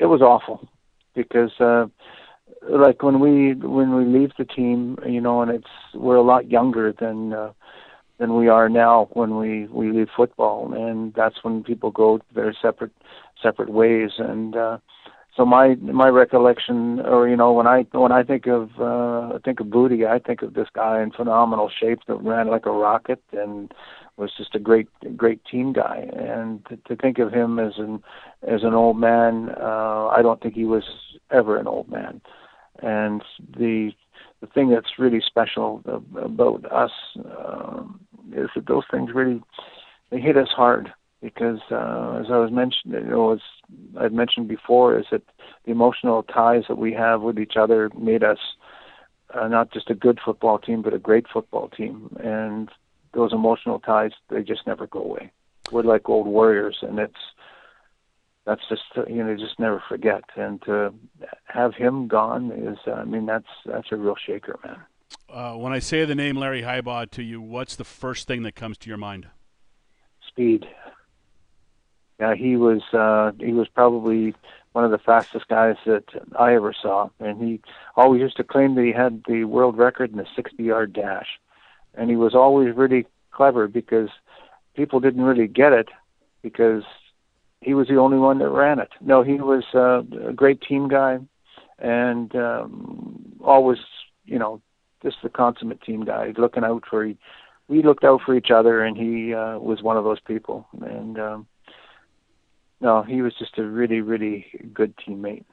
it was awful because uh, like when we when we leave the team, you know, and it's we're a lot younger than uh, than we are now when we we leave football, and that's when people go their separate separate ways. And uh, so my my recollection, or you know, when I when I think of uh, think of Booty, I think of this guy in phenomenal shape that ran like a rocket and was just a great great team guy. And to, to think of him as an as an old man, uh, I don't think he was ever an old man. And the the thing that's really special about us um, is that those things really they hit us hard because uh, as I was mentioned, you know, as I'd mentioned before, is that the emotional ties that we have with each other made us uh, not just a good football team, but a great football team. And those emotional ties, they just never go away. We're like old warriors, and it's that's just you know just never forget. And to have him gone is, uh, I mean, that's that's a real shaker, man. Uh, when I say the name Larry Highbaugh to you, what's the first thing that comes to your mind? Speed. Yeah, he was uh, he was probably one of the fastest guys that I ever saw, and he always used to claim that he had the world record in the 60-yard dash, and he was always really clever because people didn't really get it because he was the only one that ran it. No, he was uh, a great team guy, and um, always, you know, just the consummate team guy, looking out for. We looked out for each other, and he uh, was one of those people. And um, no, he was just a really, really good teammate.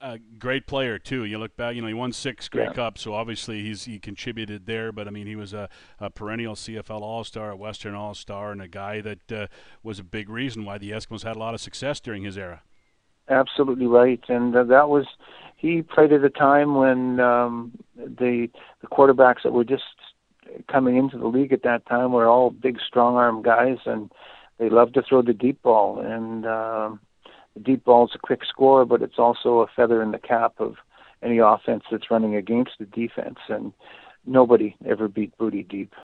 A great player too. You look back, you know, he won six Grey Yeah. Cups, so obviously he's he contributed there. But I mean, he was a, a perennial CFL All Star, a Western All Star, and a guy that uh, was a big reason why the Eskimos had a lot of success during his era. Absolutely right, and uh, that was he played at a time when um, the the quarterbacks that were just coming into the league at that time were all big, strong arm guys, and they love to throw the deep ball. And um, the deep ball is a quick score, but it's also a feather in the cap of any offense that's running against the defense. And nobody ever beat Booty deep.